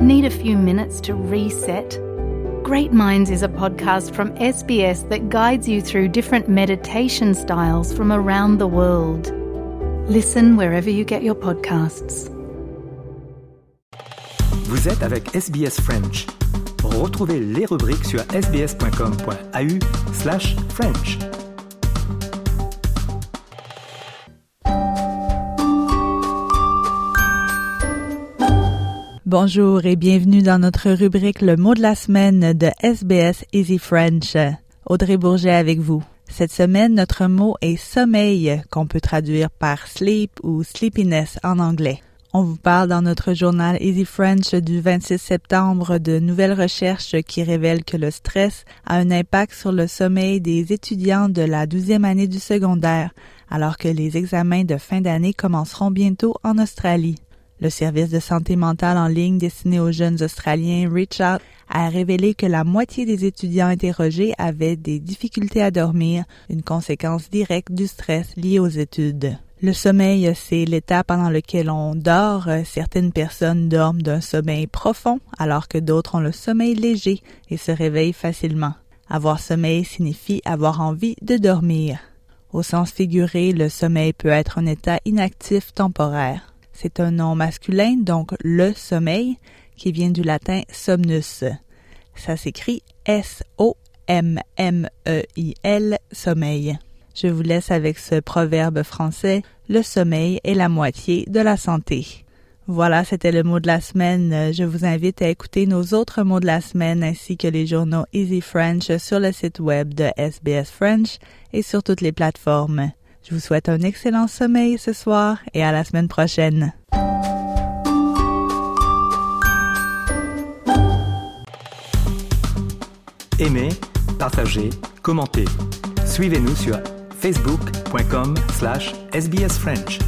Need a few minutes to reset? Great Minds is a podcast from SBS that guides you through different meditation styles from around the world. Listen wherever you get your podcasts. Vous êtes avec SBS French. Retrouvez les rubriques sur sbs.com.au Bonjour et bienvenue dans notre rubrique Le mot de la semaine de SBS Easy French. Audrey Bourget avec vous. Cette semaine, notre mot est sommeil, qu'on peut traduire par sleep ou sleepiness en anglais. On vous parle dans notre journal Easy French du 26 septembre de nouvelles recherches qui révèlent que le stress a un impact sur le sommeil des étudiants de la douzième année du secondaire, alors que les examens de fin d'année commenceront bientôt en Australie. Le service de santé mentale en ligne destiné aux jeunes Australiens Out a révélé que la moitié des étudiants interrogés avaient des difficultés à dormir, une conséquence directe du stress lié aux études. Le sommeil, c'est l'état pendant lequel on dort. Certaines personnes dorment d'un sommeil profond, alors que d'autres ont le sommeil léger et se réveillent facilement. Avoir sommeil signifie avoir envie de dormir. Au sens figuré, le sommeil peut être un état inactif temporaire. C'est un nom masculin, donc le sommeil, qui vient du latin somnus. Ça s'écrit S-O-M-M-E-I-L, sommeil. Je vous laisse avec ce proverbe français, le sommeil est la moitié de la santé. Voilà, c'était le mot de la semaine. Je vous invite à écouter nos autres mots de la semaine ainsi que les journaux Easy French sur le site web de SBS French et sur toutes les plateformes. Je vous souhaite un excellent sommeil ce soir et à la semaine prochaine. Aimez, partagez, commentez. Suivez-nous sur facebook.com slash sbsfrench.